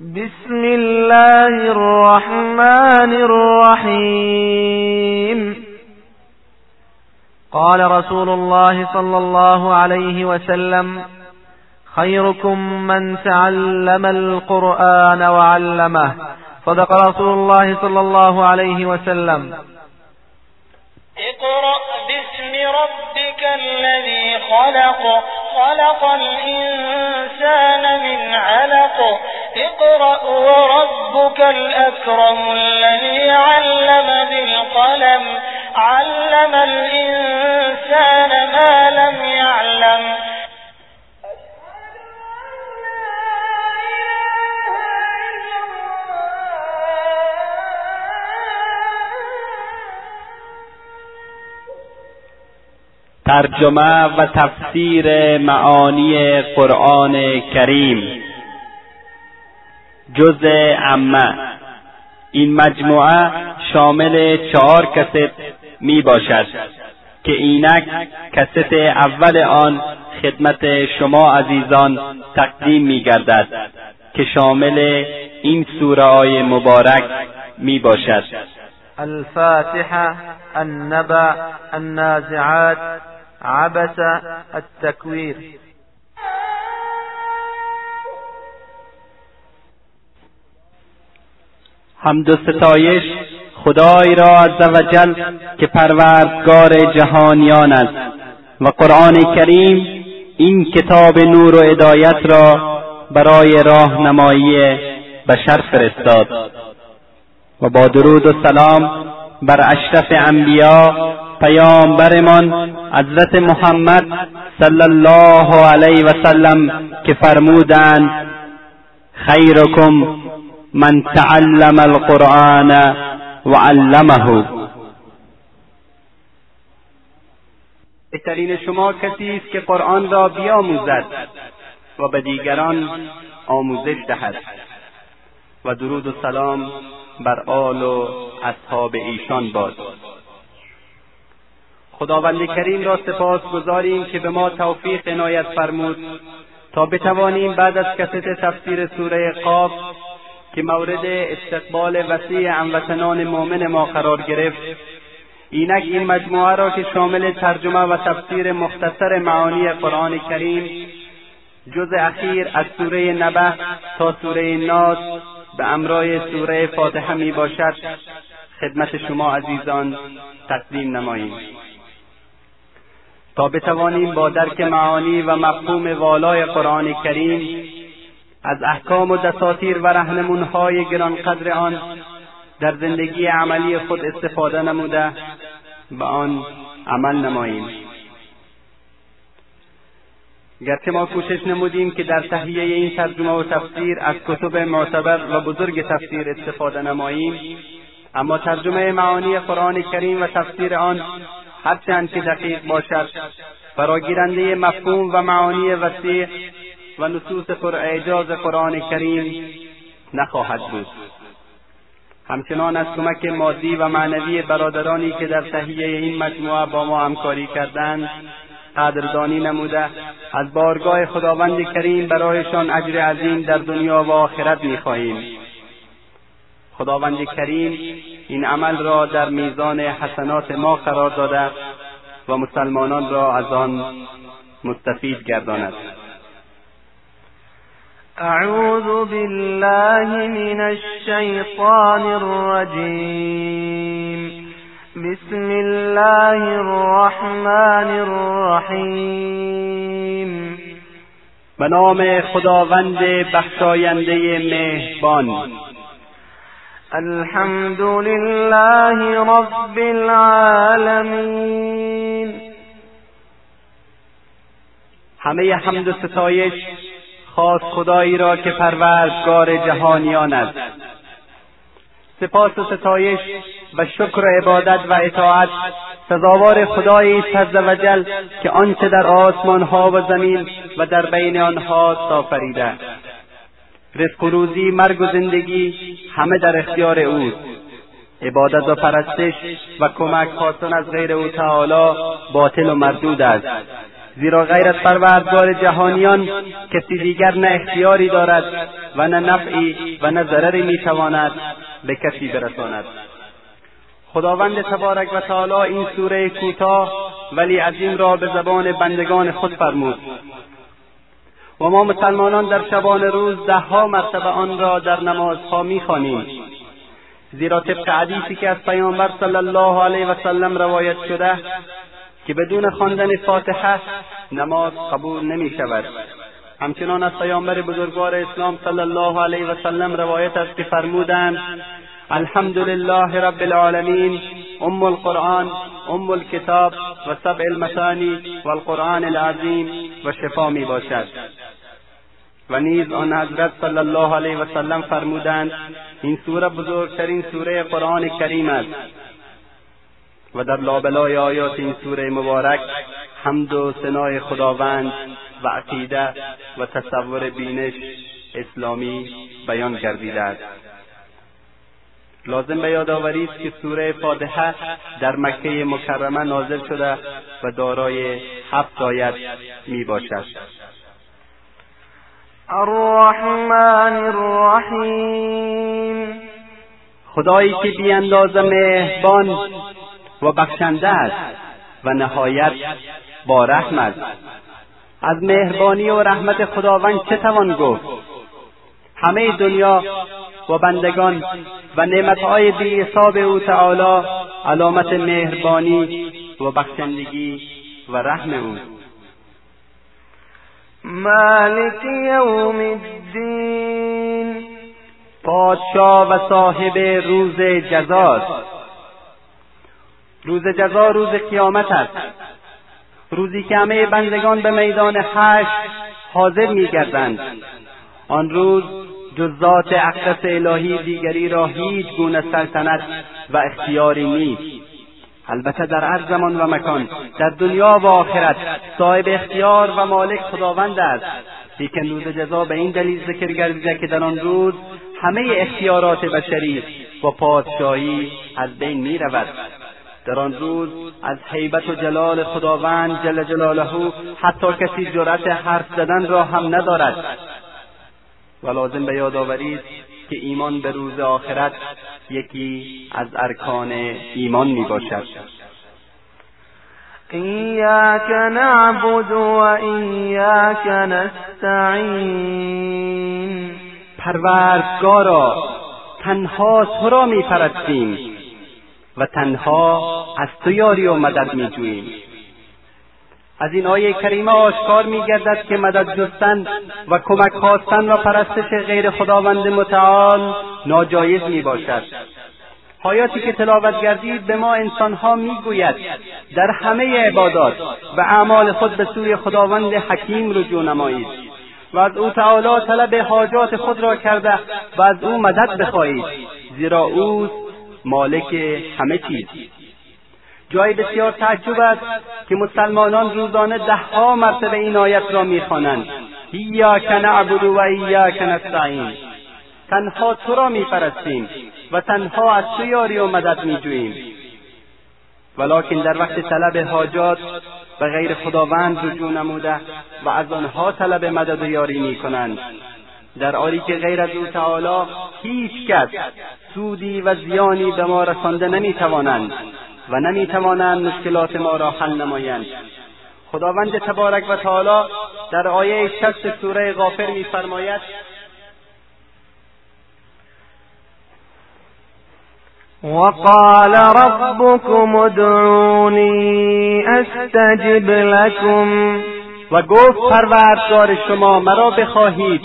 بسم الله الرحمن الرحيم. قال رسول الله صلى الله عليه وسلم خيركم من تعلم القرآن وعلمه. صدق رسول الله صلى الله عليه وسلم. اقرأ باسم ربك الذي خلق. خلق الإنسان من علق. اقرأ وربك الأكرم الذي علم بالقلم علم الإنسان ما لم يعلم. ترجمه و تفسیر معانی قرآن کریم. جزء عمه. این مجموعه شامل چهار کست می باشد که اینک کست اول آن خدمت شما عزیزان تقدیم می گردد که شامل این سوره های مبارک می باشد. الفاتحة النبأ النازعات عبس التكوير حمد و ستایش خدای را عزوجل که پروردگار جهانیان است. و قرآن کریم این کتاب نور و هدایت را برای راهنمایی بشر فرستاد. و با درود و سلام بر اشرف انبیا پیامبرمان حضرت محمد صلی الله علیه و سلم که فرمودند خیرکم من تعلم القرآن و علمه بهترین شما کسی است که قرآن را بیاموزد و به دیگران آموزش دهد. و درود و سلام بر آل و اصحاب ایشان باد خداوند کریم را سپاس گذاریم که به ما توفیق عنایت فرمود تا بتوانیم بعد از کست تفسیر سوره قاب که مورد استقبال وسیع هموطنان مؤمن ما قرار گرفت. اینک این مجموعه را که شامل ترجمه و تفسیر مختصر معانی قرآن کریم جز اخیر از سوره نبه تا سوره ناس به امرای سوره فاتحه می باشد. خدمت شما عزیزان تقدیم نماییم. تا بتوانیم با درک معانی و مفهوم والای قرآن کریم از احکام و دساتیر و رهنمونهای گرانقدر آن در زندگی عملی خود استفاده نموده و آن عمل نماییم. گرچه ما کوشش نمودیم که در تهیه این ترجمه و تفسیر از کتب معتبر و بزرگ تفسیر استفاده نماییم اما ترجمه معانی قرآن کریم و تفسیر آن هرچند که دقیق باشد فراگیرنده مفهوم و معانی وسیع و نصوص اعجاز قرآن کریم نخواهد بود. همچنان از کمک مادی و معنوی برادرانی که در تهیه این مجموعه با ما همکاری کردند قدردانی نموده از بارگاه خداوند کریم برایشان اجر عظیم در دنیا و آخرت می‌خواهیم. خداوند کریم این عمل را در میزان حسنات ما قرار داده و مسلمانان را از آن مستفید گرداند. أعوذ بالله من الشیطان الرجیم بسم الله الرحمن الرحیم به نام خداوند بخشاینده مهربان. الحمد لله رب العالمین. همه حمد و ستایش خاص خدایی را که پروردگار جهانیان است. سپاس و ستایش و شکر و عبادت و اطاعت سزاوار خدایی است وجل که آنچه در آسمانها و زمین و در بین آنها آفریده رزق و روزی مرگ و زندگی همه در اختیار اوست. عبادت و پرستش و کمک خواستن از غیر او تعالی باطل و مردود است. زیرا غیر از پروردگار جهانیان کسی دیگر نه اختیاری دارد و نه نفعی و نه ضرری می‌تواند به کسی برساند. خداوند تبارک و تعالی این سوره کوتاه ولی عظیم را به زبان بندگان خود فرمود. و ما مسلمانان در شبان روز دهها مرتبه آن را در نمازها می‌خوانیم. زیرا طبق حدیثی که از پیامبر صلی الله علیه و سلم روایت شده که بدون خواندن فاتحه نماز قبول نمی شود. همچنان از پیامبر بزرگوار اسلام صلی الله علیه و سلم روایت است که فرمودند الحمد لله رب العالمین ام القرآن ام الکتاب و سبع المثانی و القرآن العظیم و شفا می باشد. و نیز آن حضرت صلی الله علیه و سلم فرمودند این سوره بزرگترین سوره قرآن کریم است. و در لابلای آیات این سوره مبارک حمد و ثنای خداوند و عقیده و تصور بینش اسلامی بیان گردیده است. لازم به یادآوری است که سوره فاتحه در مکه مکرمه نازل شده و دارای هفت آیت می باشد. الرحمن الرحیم. خدایی که بی اندازه مهربان و بخشنده است و نهایت با رحم است. از مهربانی و رحمت خداوند چه توان گفت؟ همه دنیا و بندگان و نعمتهای بی حساب او تعالی علامت مهربانی و بخشندگی و رحم او. مالک یوم الدین. پادشاه و صاحب روز جزاست. روز جزا روز قیامت است. روزی که همه بندگان به میدان حشر حاضر میگردند. آن روز جز ذات اقدس الهی دیگری را هیچ گونه سلطنت و اختیاری نیست. البته در هر زمان و مکان در دنیا و آخرت صاحب اختیار و مالک خداوند است. لیکن روز جزا به این دلیل ذکر گردیده که در آن روز همه اختیارات بشری و پادشاهی از بین می رود در آن روز از حیبت و جلال خداوند جل جلاله حتی کسی جرأت حرف زدن را هم ندارد. و لازم به یادآوری است که ایمان به روز آخرت یکی از ارکان ایمان می باشد. ایاک نعبد و ایاک نستعین پروردگارا تنها تو را میپرستیم و تنها از تو یاری و مدد میجوییم. از این آیه کریمه آشکار میگردد که مدد جستن و کمک خواستن و پرستش غیر خداوند متعال ناجایز می‌باشد. آیاتی که تلاوت گردید به ما انسانها می‌گوید در همه عبادات و اعمال خود به سوی خداوند حکیم رجوع نمایید و از او تعالی طلب حاجات خود را کرده و از او مدد بخواهید زیرا او مالک همه چیز. جای بسیار تعجب است که مسلمانان روزانه دهها مرتبه این آیت را می‌خوانند. ایاک نعبد و ایاک نستعین. تنها تو را میپرستیم و تنها از تو یاری و مدد میجوییم. ولکن در وقت طلب حاجات و غیر خداوند رجوع نموده و از آنها طلب مدد و یاری می‌کنند. در حالی که غیر از او تعالی هیچ کس سودی و زیانی به ما رسانده نمی‌توانند و نمی‌توانند مشکلات ما را حل نمایند. خداوند تبارک و تعالی در آیه شست سوره غافر میفرماید وقال ربكم ادعوني استجب لكم. و گفت پروردگار شما مرا بخواهید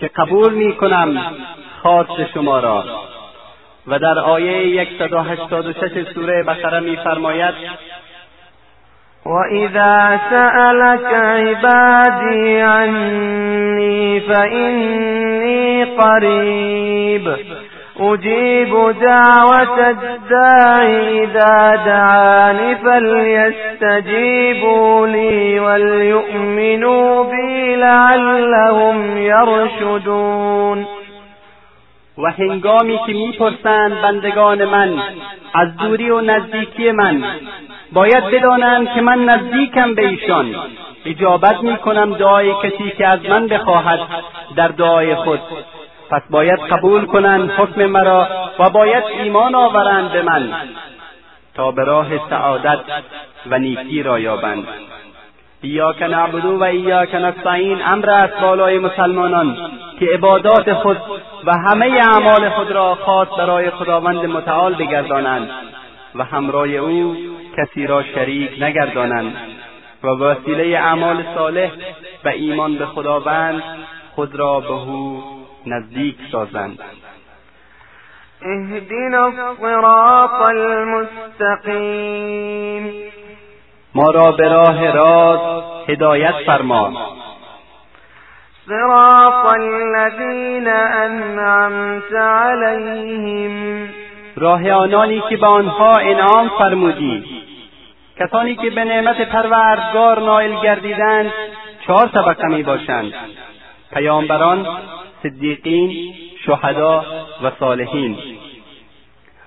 که قبول می کنم خواست شما را. و در آیه 186 سوره بقره میفرماید وإذا سألك عبادي عني فإني قريب أجيب دعوة الداعي إذا دعاني فليستجيبوا لي وليؤمنوا بي لعلهم يرشدون و هنگامی که می‌پرسند بندگان من از دوری و نزدیکی من باید بدانند که من نزدیکم به ایشان. اجابت می کنم دعای کسی که از من بخواهد در دعای خود. پس باید قبول کنند حکم مرا و باید ایمان آورند به من تا به راه سعادت و نیکی را یابند. ایاک نعبدو و ایاک نستعین امر است بالای مسلمانان که عبادات خود و همه اعمال خود را خاص برای خداوند متعال بگردانند و همراه او کسی را شریک نگردانند و وسیله اعمال صالح و ایمان به خداوند خود را به او نزدیک سازند. اهدنا الصراط المستقیم. ما را به راه راست هدایت فرما. صراط الذین انعمت علیهم. راه آنانی که به آنها انعام فرمودی. کسانی که به نعمت پروردگار نائل گردیدند چهار طبقه می باشند. پیامبران صدیقین شهدا و صالحین.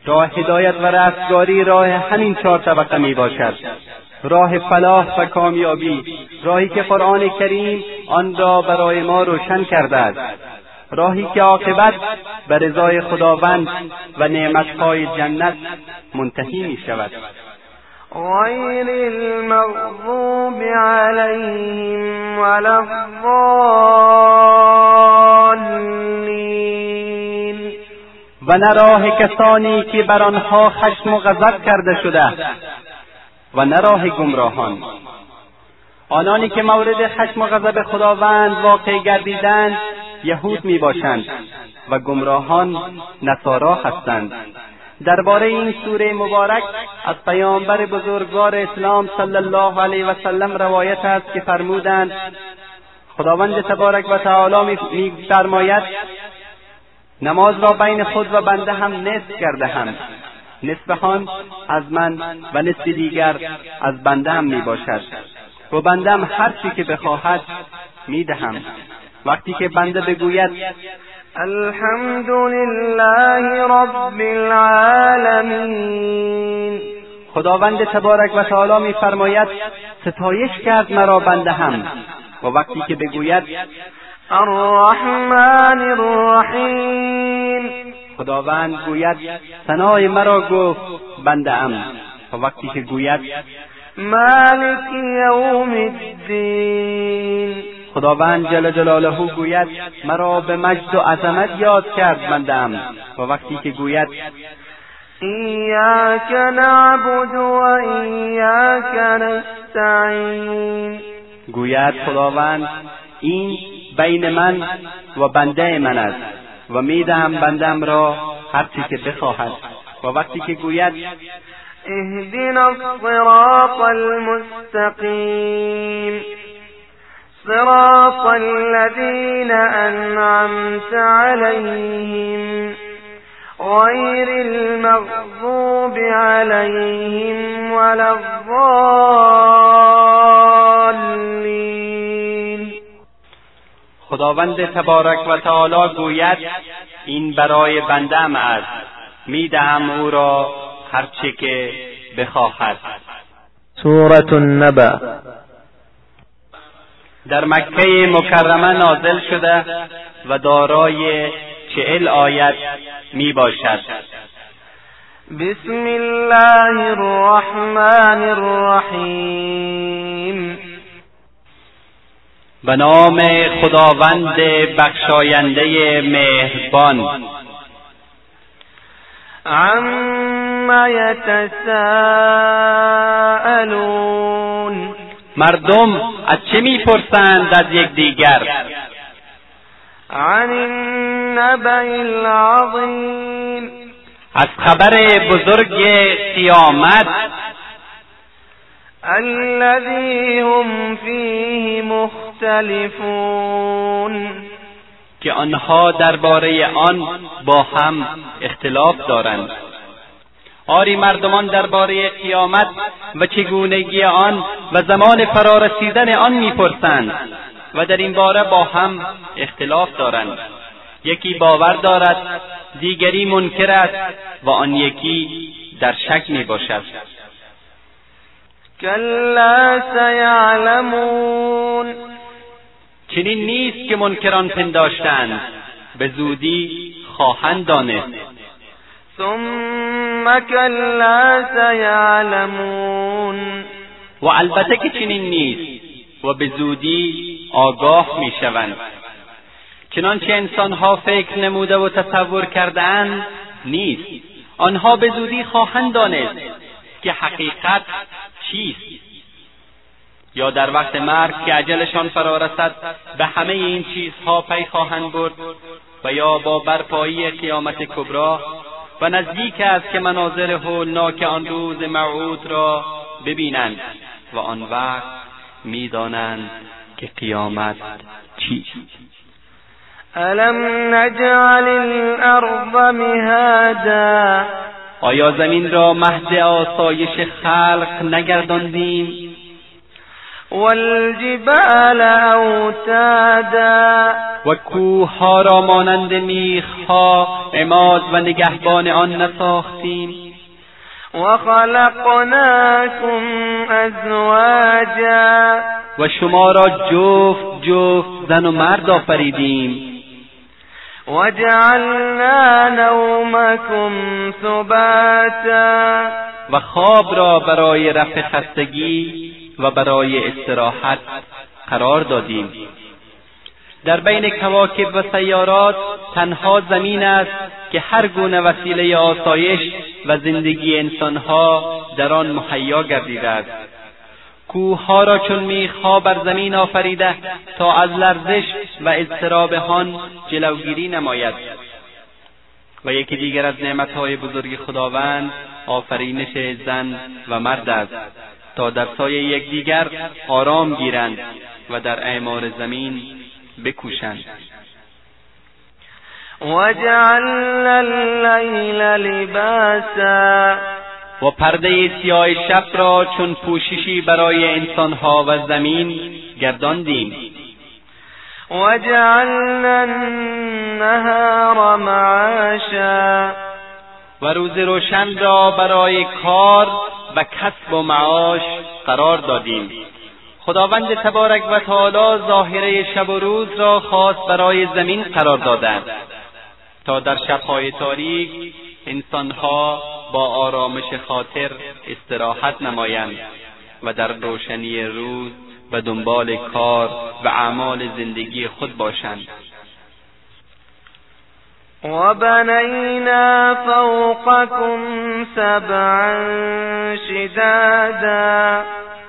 راه هدایت و رستگاری راه همین چهار طبقه می باشد. راه فلاح و کامیابی راهی که قرآن کریم آن را برای ما روشن کرده است راهی که عاقبت به رضای خداوند و نعمتهای جنت منتهی می شود غیر المغضوب علیهم ولا و نه راه کسانی که بر آنها خشم و غضب کرده شده. و نه راه گمراهان. آنانی که مورد خشم و غضب خداوند واقع گردیدند یهود می باشند و گمراهان نصارا هستند. درباره این سوره مبارک از پیامبر بزرگوار اسلام صلی الله علیه و سلم روایت است که فرمودند خداوند تبارک و تعالی میفرماید نماز را بین خود و بنده هم نصف کرده هم نصف آن از من و نصف دیگر از بنده هم می باشد و بندم هر چی که بخواهد می‌دهم. وقتی که بنده بگوید الحمد لله رب العالمین. خداوند تبارک و تعالی میفرماید ستایش کرد مرا بنده هم و وقتی که بگوید الرحمن الرحیم خداوند گوید ثنای مرا گفت بنده ام و وقتی که گوید مالک یوم الدین. خداوند جل جلاله گوید مرا به مجد و عظمت یاد کرد بنده ام و وقتی که گوید ایاک نعبد و ایاک نستعین. گوید خداوند این بین من و بنده من است و می‌دهم بندم را هر که بخواهد. و وقتی که گوید اهدنا الصراط المستقیم. صراط الذين أنعمت عليهم غير المغضوب عليهم ولا الضالين. خداوند تبارک و تعالی گوید این برای بندم است. می‌دهم او را هرچه که بخواهد. سورة النبأ. در مکه مکرمه نازل شده و دارای چهل آیت می باشد بسم الله الرحمن الرحیم. به نام خداوند بخشاینده مهربان. عما یتساءلون. مردم از چه می‌پرسند از یکدیگر؟ عن النبع العظیم از خبر بزرگ قیامت. الذي هم فیه مختلفون. که آنها درباره آن با هم اختلاف دارند. آری مردمان درباره قیامت و چگونگی آن و زمان فرارسیدن آن می‌پرسند. و در این باره با هم اختلاف دارند. یکی باور دارد دیگری منکر است و آن یکی در شک می باشد کلا سیعلمون. چنین نیست که منکران پنداشتند به زودی خواهند دانست. ثم کلا سیعلمون. و البته که چنین نیست. و به زودی آگاه می‌شوند. چنانچه انسانها فکر نموده و تصور کردهاند نیست. آنها به زودی خواهند دانست که حقیقت چیست. یا در وقت مرگ که عجلشان فرا رسد به همه این چیزها پی خواهند برد و یا با برپایی قیامت کبرا و نزدیک است که مناظر هولناک آن روز موعود را ببینند و آن وقت می‌دانند که قیامت چیست الم نجعل الارض مهادا آیا زمین را مهد آسایش خلق نگرداندیم؟ والجبال اوتادا و کوهها را مانند میخها عماد و نگهبان آن نساختیم. و خلقناکم ازواجا و شما را جفت جفت زن و مرد آفریدیم. وجعلنا نومكم ثباتا و خواب را برای رفع خستگی و برای استراحت قرار دادیم. در بین کواکب و سیارات تنها زمین است که هر گونه وسیله آسایش و زندگی انسانها در آن مهیا گردیده است. کوهها را چون میخها بر زمین آفریده تا از لرزش و اضطراب آن جلوگیری نماید. و یکی دیگر از نعمتهای بزرگ خداوند آفرینش زن و مرد است تا در سایه یکدیگر آرام گیرند و در اعمار زمین بکوشند. وجعلنا اللیل لباسا. و پرده سیاه شب را چون پوششی برای انسانها و زمین گرداندیم. وجعلنا النهار معاشا. و روز روشن را برای کار و کسب و معاش قرار دادیم. خداوند تبارک و تعالی ظاهره شب و روز را خاص برای زمین قرار دادند. تا در شبهای تاریک انسانها با آرامش خاطر استراحت نمایند و در روشنی روز و دنبال کار و اعمال زندگی خود باشند. و بنینا فوقکم سبعا شدادا.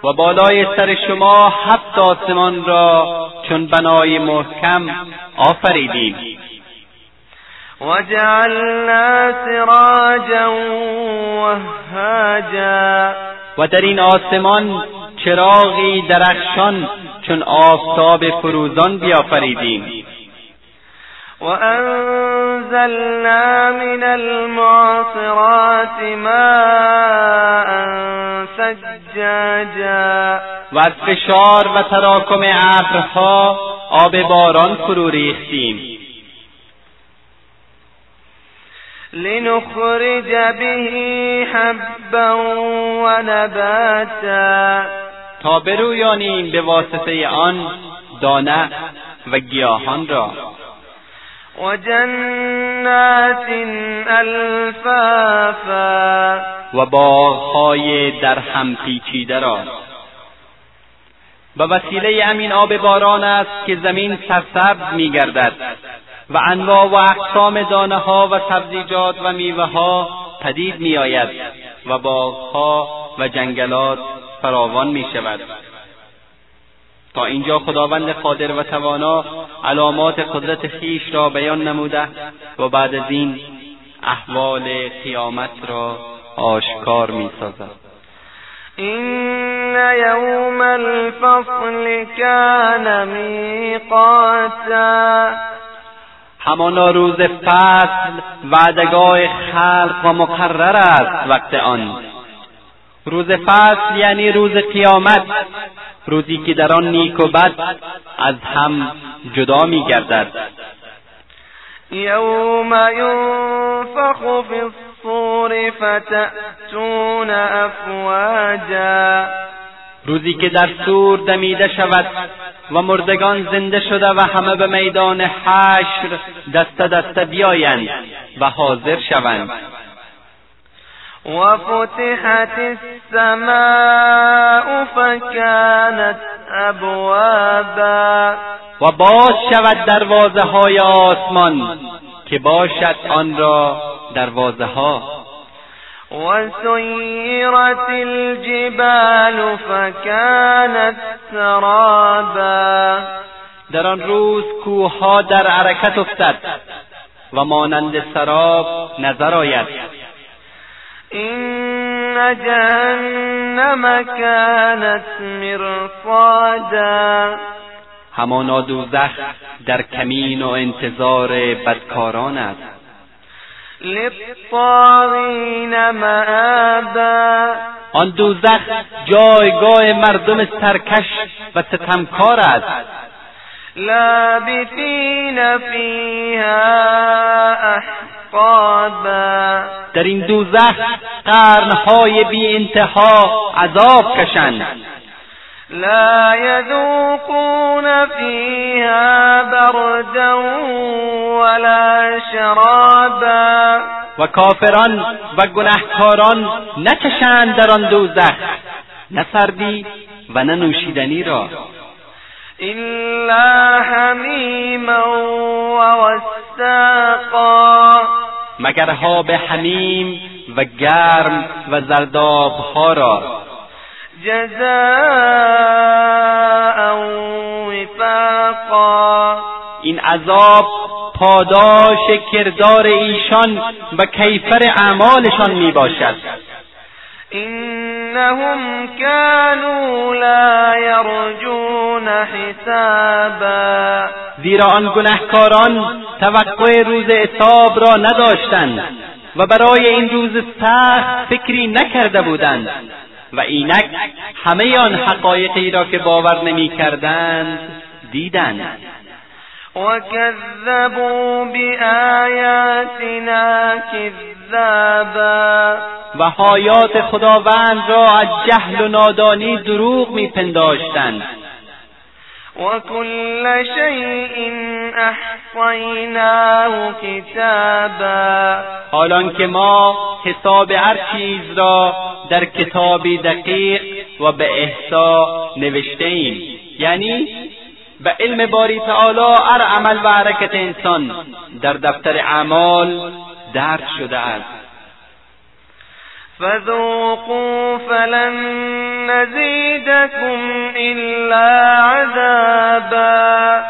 و بالای سر شما هفت آسمان را چون بنای محکم آفریدیم. وجعلنا سراجا وهاجا. و در این آسمان چراغی درخشان چون آفتاب فروزان بیافریدیم. و انزلنا من المعصرات ماء سجاجا و از فشار و تراکم ابرها آب باران فرو ریختیم. لنخرج به حبا و نباتا تا برویانیم به واسطه آن دانه و گیاهان را. و جنات الفافا و باغهای در هم پیچیده را. و وسیله امین آب باران است که زمین سرسبز میگردد و انواع و اقسام دانه ها و سبزیجات و میوه ها پدید می آید و باغها و جنگلات فراوان می شود تا اینجا خداوند قادر و توانا علامات قدرت خیش را بیان نموده و بعد از این احوال قیامت را آشکار می سازد این یوم الفصل کان میقاتا همانا روز فصل وعدگاه خلق و مقرر است وقت آن. روز فصل یعنی روز قیامت. روزی که در آن نیک و بد از هم جدا می گردد. یوم ینفخ فی الصور فتأتون افواجا. روزی که در سور دمیده شود و مردگان زنده شده و همه به میدان حشر دست دست بیایند و حاضر شوند. وفتحت السماء فكانت ابوابا و باز شود دروازه های آسمان که باشد آن را دروازه ها و سیرت الجبال فکانت سرابا. در آن روز کوهها در حرکت افتد و مانند سراب نظر آید. این جهنم كانت مرصادا. همانا دوزخ در کمین و انتظار بدکاران است. للطاغین مآبا. آن دوزخ جایگاه مردم سرکش و ستمکار است. لابثین فیها احقابا در این دوزخ قرنهای بی انتها عذاب کشند. لا يذوقون فيها بردا ولا شرابا. و کافران و گنهکاران نچشند در آن دوزخ نه سردی و نه نوشیدنی را. إلا حمیما و وساقا مگر آب حمیم و گرم و زرداب ها را. جزاء وفاقا. این عذاب پاداش کردار ایشان و کیفر اعمالشان می باشد انهم كانوا لا يرجون حسابا. زیرا آن گنهکاران توقع روز حساب را نداشتند و برای این روز سخت فکری نکرده بودند و اینک همه آن حقایقی را که باور نمی‌کردند دیدند. وكذبوا بآياتنا كذابا. و حیات خداوند را از جهل و نادانی دروغ میپنداشتند. و کل شیء احصیناه کتابا حالان که ما حساب هر چیز را در کتابی دقیق و به احسا نوشته ایم یعنی به علم باری تعالی هر عمل و حرکت انسان در دفتر اعمال درد شده است. فذوقوا فلن نزیدکم الا عذابا.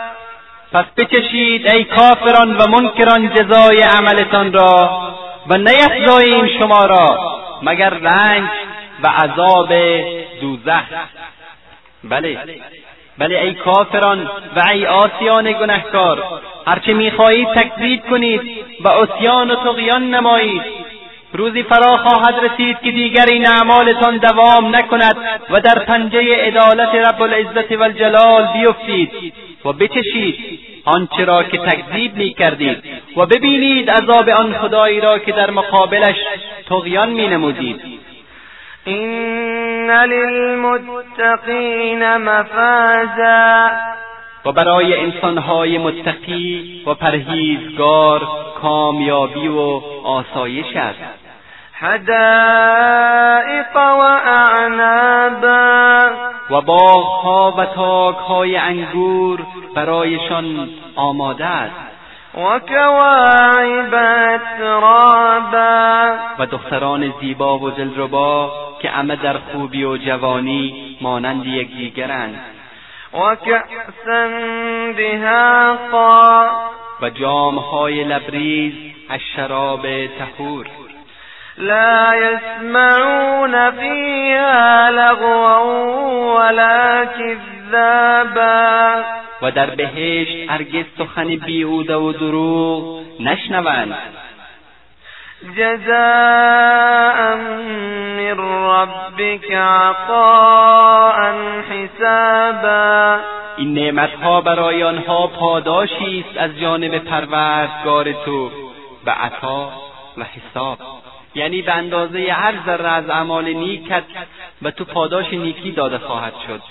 پس بچشید ای کافران و منکران جزای عملتان را و نیفزاییم شما را مگر رنج و عذاب دوزخ. بله. بله ای کافران و ای آسیان گنهکار هرچه می‌خواهید تکذیب کنید و عصیان و تقیان نمایید. روزی فرا خواهد رسید که دیگر این اعمالتان دوام نکند و در پنجه عدالت رب العزت و الجلال بیفتید و بچشید. آنچه را که تکذیب می‌کردید و ببینید عذاب آن خدایی را که در مقابلش تقیان مینمودید. این للمتقین مفازا. و برای انسانهای متقی و پرهیزگار کامیابی و آسایش است. حدائق و اعنابا. و باغها و تاکهای انگور برایشان آماده است. و کواعب اترابا و دختران زیبا و دلربا که همه در خوبی و جوانی مانند یکدیگرند و کأسا دهاقا و جامهای لبریز از شراب تهور لا يسمعون فيها لغوا ولا كذابا. و در بهشت هرگز سخن بیهوده و دروغ نشنوند. جزاء من ربك عطاء حسابا. این نعمتها برای آنها پاداشی است از جانب پروردگار تو به عطا و حساب. یعنی به اندازه هر ذره از اعمال نیکت و تو پاداش نیکی داده خواهد شد.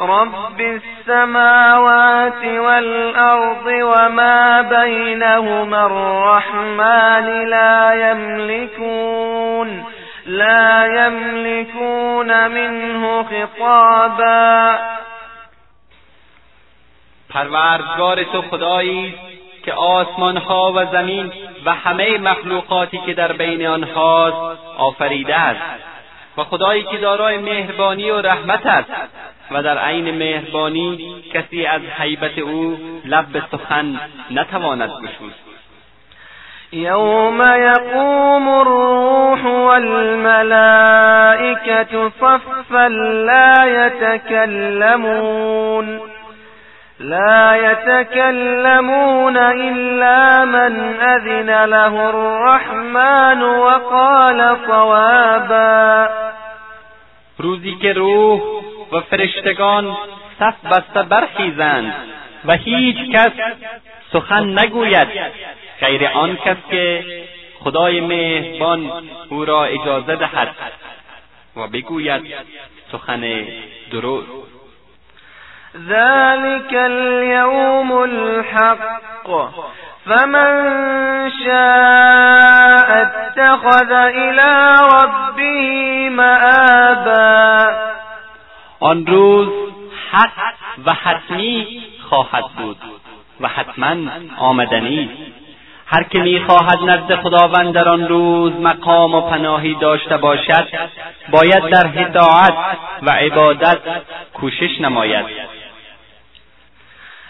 رب السماوات والأرض وما بينهما الرحمن لا يملكون لا يملكون منه خطابا. پروردگار تو خدایی که آسمان ها و زمین و همه مخلوقاتی که در بین آنهاست آفریده است. و خدایی که دارای مهربانی و رحمت است. و در عین مهربانی کسی از حیبت او لب به سخن نتواند گشود. یوم یقوم الروح والملائکة صفا لا يتكلمون لا يتكلمون إلا من أذن له الرحمن وقال صوابا. روزی که روح و فرشتگان صف بسته برخیزند و هیچ کس سخن نگوید غیر آن کس که خدای مهربان أو را اجازه دهد و بگوید سخن درست. ذلك اليوم الحق. فمن شاء اتخذ الى ربه مآبا. آن روز حق و حتمی خواهد بود و حتما آمدنی. هر که می‌خواهد نزد خداوند در آن روز مقام و پناهی داشته باشد باید در هدایت و عبادت کوشش نماید.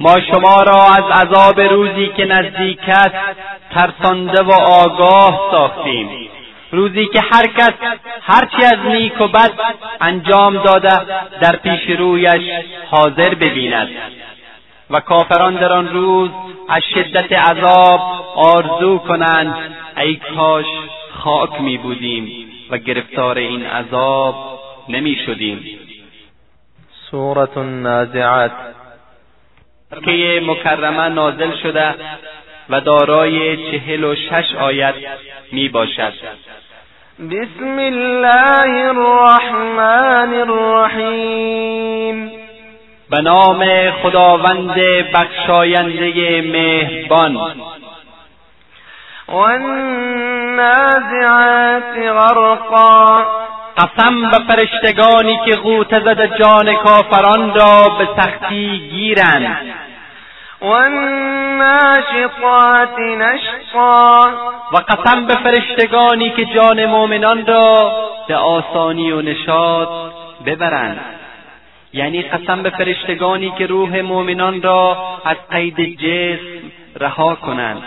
ما شما را از عذاب روزی که نزدیک است ترسانده و آگاه ساختیم. روزی که هر کس هرچی از نیک و بد انجام داده در پیش رویش حاضر ببیند. و کافران در آن روز از شدت عذاب آرزو کنند ای کاش خاک می بودیم و گرفتار این عذاب نمی شدیم. سورة النازعات. که مکرمه نازل شده و دارای چهل و شش آیت می باشد. بسم الله الرحمن الرحیم. به نام خداوند بخشاینده مهربان. والنازعات غرقا. قسم به فرشتگانی که غوطه زده جان کافران را به سختی گیرند. والناشطات نشطا. و قسم به فرشتگانی که جان مؤمنان را به آسانی و نشاط ببرند. یعنی قسم به فرشتگانی که روح مؤمنان را از قید جسم رها کنند.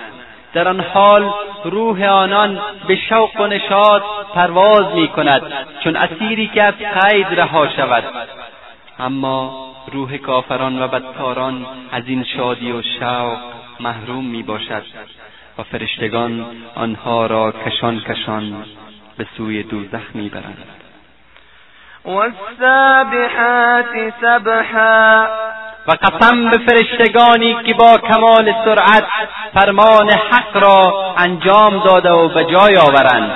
در آن حال روح آنان به شوق و نشاط پرواز می کند چون اسیری که از قید رها شود. اما روح کافران و بدکاران از این شادی و شوق محروم می باشد و فرشتگان آنها را کشان کشان به سوی دوزخ می برند والسابحات سبحا. و قسم به فرشتگانی که با کمال سرعت فرمان حق را انجام داده و به جای آورند.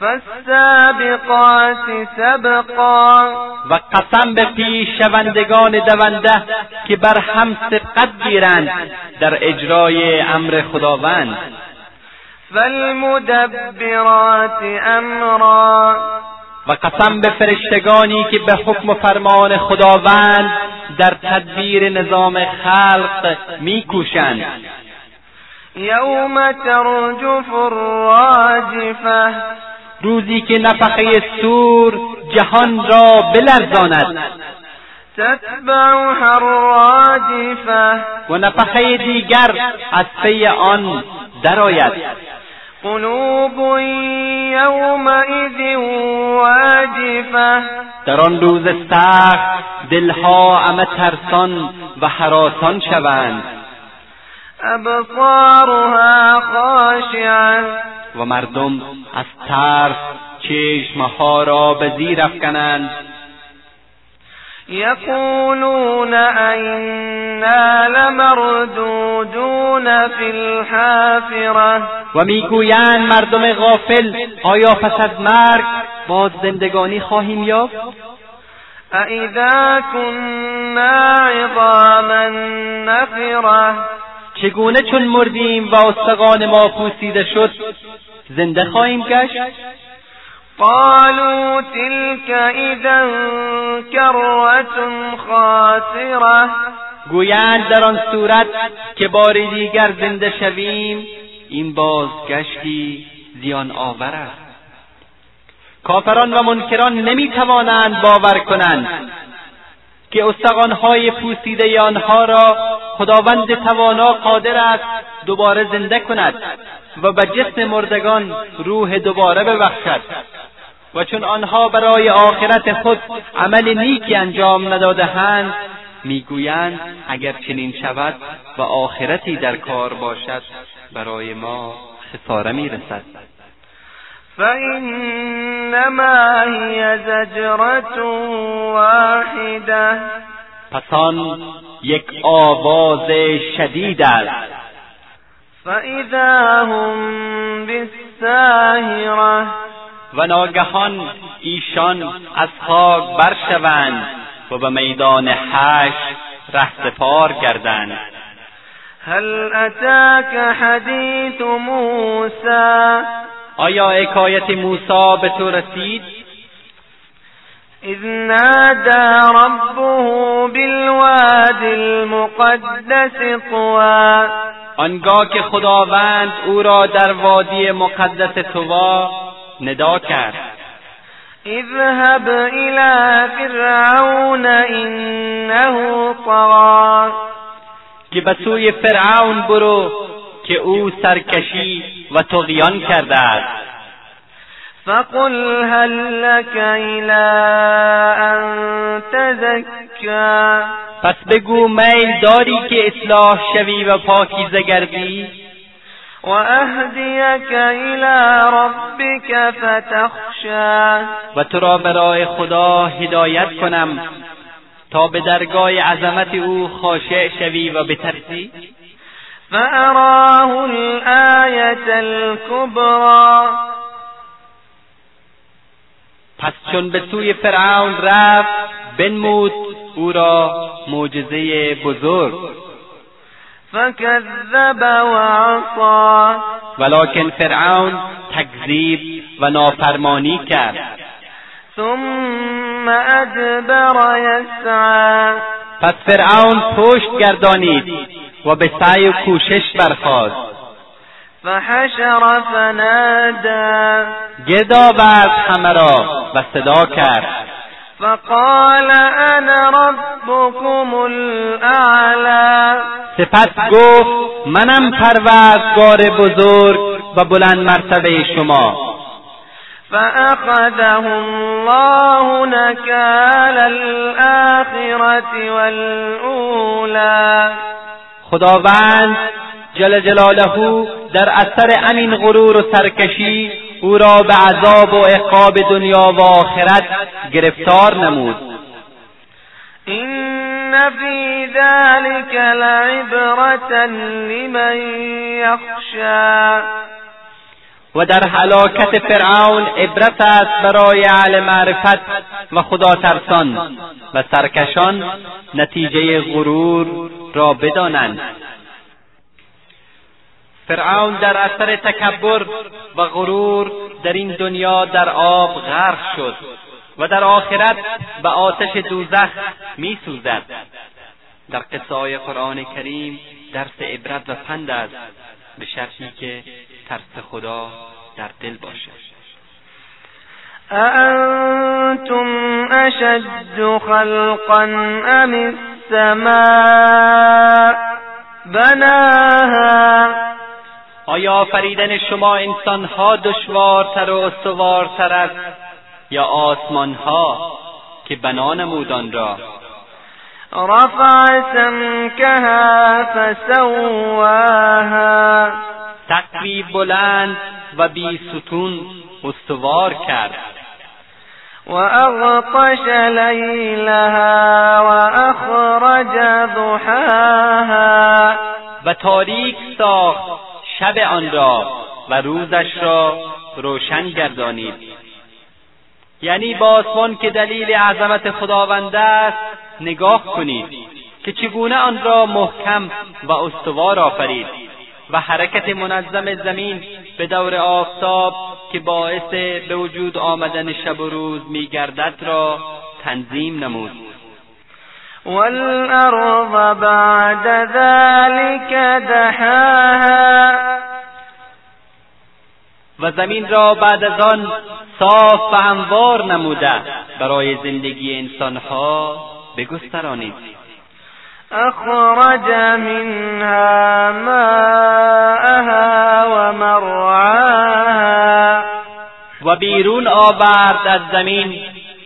فالسابقات سبقا. و قسم به پیششوندگان دونده که بر هم سبقت گیرند در اجرای امر خداوند. فالمدبرات امرا. و قسم به فرشتگانی که به حکم و فرمان خداوند در تدبیر نظام خلق میکوشند. یوم ترجف الراجفه روزی که نفخه سور جهان را بلرزاند. تتبعها الراجفه و نفخه دیگر از پی آن درآید. قلوب یومئذ واجفه در آن روز سخت دلها همه ترسان و حراسان شوند. ابصارها خاشعه. و مردم از ترس چشمها را به زیر افکنند. یقولون اینا لمردودون فی الحافره و می‌گویند مردم غافل آیا پس از مرگ باز زندگانی خواهیم یافت؟ اذا كنا عظاما نخره چگونه چون مردیم و استقان ما پوسیده شد زنده خواهیم گشت؟ قالوا تلك اذا كرة خاسره گویند در آن صورت که باری دیگر زنده شویم این بازگشتی زیان آور است. کافران و منکران نمی‌توانند باور کنند که استقانهای پوسیده آنها را خداوند توانا قادر است دوباره زنده کند و به جسم مردگان روح دوباره ببخشد. و چون آنها برای آخرت خود عمل نیکی انجام ندادهاند می‌گویند اگر چنین شود و آخرتی در کار باشد برای ما خساره می‌رسد. فإنما هي زجرة واحده پس آن یک آواز شدید است. فاذا هم بالساهره و ناگهان ایشان از خاک برشوند و به میدان حشر رهسپار گردند. هل اتاک حدیث موسی؟ آیا حکایت موسی به تو رسید؟ اذ نادى ربه بالواد المقدس طوا آنگاه که خداوند او را در وادی مقدس طوا ندا کرد. اذهب الى فرعون انه طغى. که به سوی فرعون برو که او سرکشی و تغیان کرده است. فقل هل لك الى ان تزکا پس بگو میل داری که اصلاح شوی و پاکیزه گردی؟ و اهدیک الى ربک فتخشا و تو را برای خدا هدایت کنم تا به درگاه عظمت او خاشع شوی و بترسی. فأراه الآية الكبرى. پس چون به سوی فرعون رفت بنمود او را معجزه بزرگ. فكذب وعصى. ولکن فرعون تکذیب و نافرمانی کرد. ثم ادبر یسعى پس فرعون پشت گردانید و به سعی و کوشش برخاست. فحشر فنادى. گرد آورد همه را و صدا کرد. فقال انا ربكم الاعلى سپس گفت منم پروردگار بزرگ و بلند مرتبه شما. فأخذه الله نكال الآخرة والأولى. خداوند جل جلاله در اثر امین غرور و سرکشی او را به عذاب و عقاب دنیا و آخرت گرفتار نمود. این فی ذلك لعبرة لمن یخشى و در هلاکت فرعون عبرت است برای اهل معرفت و خدا ترسان و سرکشان نتیجه غرور را بدانند. فرعون در اثر تکبر و غرور در این دنیا در آب غرق شد و در آخرت به آتش دوزخ میسوزد. در قصه قرآن کریم درس عبرت و پند است به شرطی که ترس خدا در دل باشد. أأنتم أشد خلقا أم السماء؟ بناها آیا آفریدن شما انسانها دشوارتر و استوارتر است یا آسمانها که بنا نمود آن را؟ رفع سمكها فسواها. سقفی بلند و بی ستون استوار کرد. و اغطش لیلها و اخرج ضحاها. و تاریک ساخت شب آن را و روزش را روشن گردانید. یعنی با آسمان که دلیل عظمت خداوند است نگاه کنید که چگونه آن را محکم و استوار آفرید و حرکت منظم زمین به دور آفتاب که باعث به وجود آمدن شب و روز میگردد را تنظیم نمود. والارض بعد ذلك دحاها. و زمین را بعد از آن صاف و هموار نموده برای زندگی انسانها بگسترانید. اخرج منها ماءها و مرعاها و بیرون آورد از زمین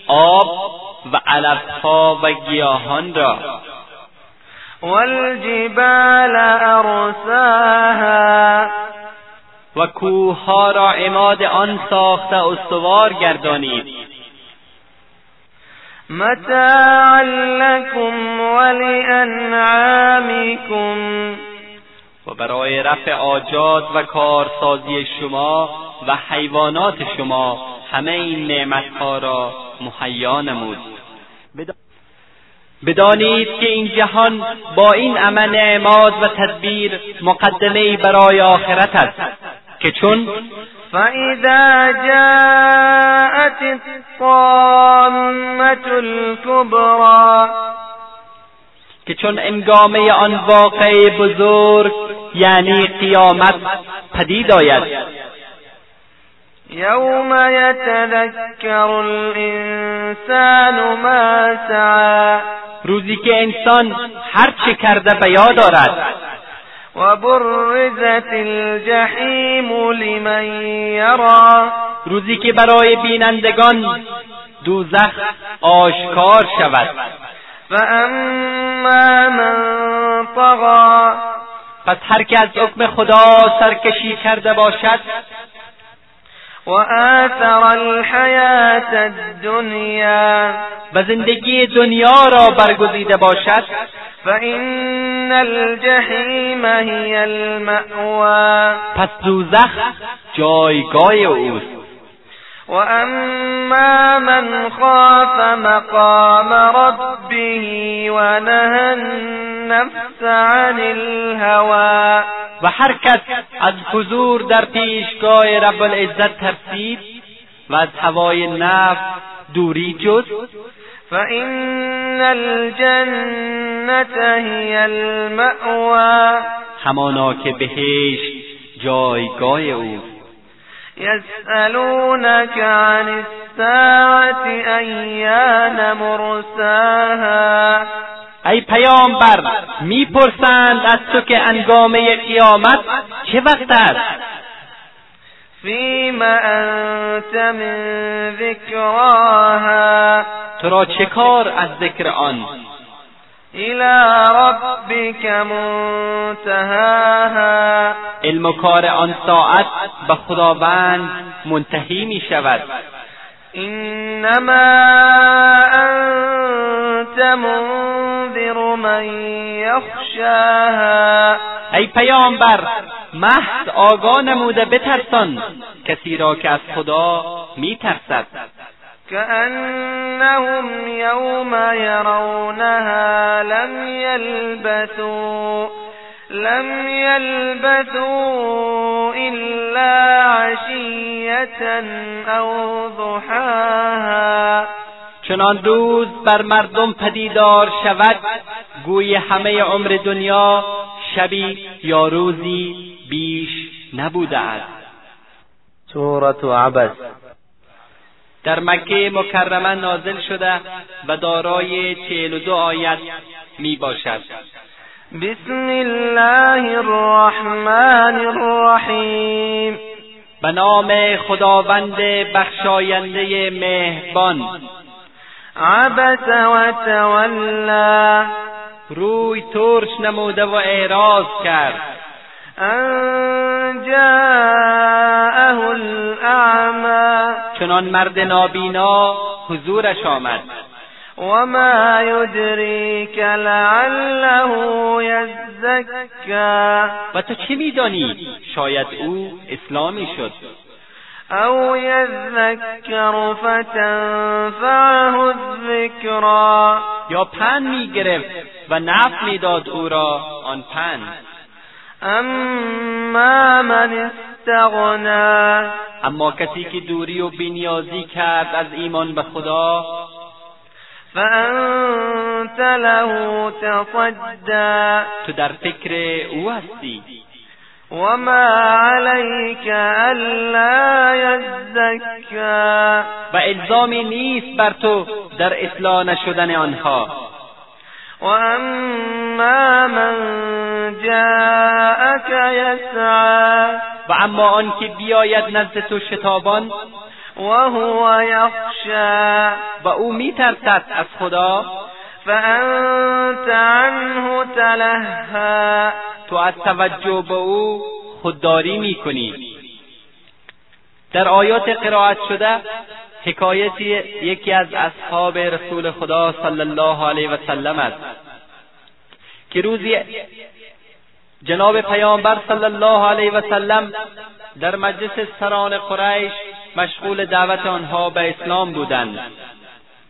آب و علفها و گیاهان را. والجبال ارساها و کوهها را عماد آن ساخته استوار گردانید. متاعا لكم ولانعامكم و برای رفع آجات و کارسازی شما و حیوانات شما همه این نعمتها را مهیا نمود. بدانید که این جهان با این عمل اعماد و تدبیر مقدمه برای آخرت است. که چون فإذا جاءت الطامة الكبرى که چون انگامه آن واقعه بزرگ یعنی قیامت پدید آید. یوم یتذکر الانسان ما سعی روزی که انسان هر چه کرده به یاد دارد و برزت الجحیم لمن یرا روزی که برای بینندگان دوزخ آشکار شود. فاما من طغى پس هر که از حکم خدا سرکشی کرده باشد و آثر الحیات الدنیا و زندگی دنیا را برگزیده باشد. فإن الجحیم هی المأوا پس دوزخ جایگاه اوست. و اما من خاف مقام ربه و نهى النفس عن الهوى و هر کس از حضور در پیشگاه رب العزت ترسید و از هوای نفس دوری جز فإن الجنة هي المأوى همانا که بهشت جایگاه اوست. يسألونك عن الساعة أيان مرساها؟ ای پیامبر می‌پرسند از تو که انگامه قیامت چه وقت است؟ فیم انت من ذکراها؟ تو را چه کار از ذکر آن؟ الى ربك منتهاها. علم و کار آن ساعت به خداوند منتهی می شود. انما انت منذر من یخشاها ای پیامبر محض آگاه نموده بترسان. کسی را که از خدا میترسد كأنهم يوم يرونها لم يلبثوا لم يلبثوا إلا عشية أو ضحاها. چنان روز بر مردم پدیدار شود گوی همه عمر دنیا شبی یا روزی بیش نبوده است. سورة عبس. در مکه مکرمه نازل شده و دارای چهل و دو آیت می باشد. بسم الله الرحمن الرحیم. به نام خداوند بخشاینده مهربان. عبس و تولا روی ترش نموده و اعراض کرد. ان جاءه الاعمى چنان مرد نابینا حضورش آمد. وما يدريك لعله يزكى. و تو چه میدانی؟ شاید او اسلامی شد. او یذکر فتنفعه الذکرا یا پند می‌گرفت و نفع می‌داد او را آن پند اما من استغنا اما کسی که دوری و بینیازی کرد از ایمان به خدا فانت له تصدى. تو در فکر او هستی. وما عليك الا يزكى. و الزامی نیست بر تو در اصلاح نشدن آنها. و اما من جاءك يسعى. و اما آن که بیاید نزد تو شتابان وهو يخشى. و او میترسد از خدا فانت عنه تلهى. تو از توجه به او خودداری می‌کنی. در آیات قرائت شده حکایتی یکی از اصحاب رسول خدا صلی الله علیه و سلم است که روزی جناب پیامبر صلی الله علیه و سلم در مجلس سران قریش مشغول دعوت آنها به اسلام بودند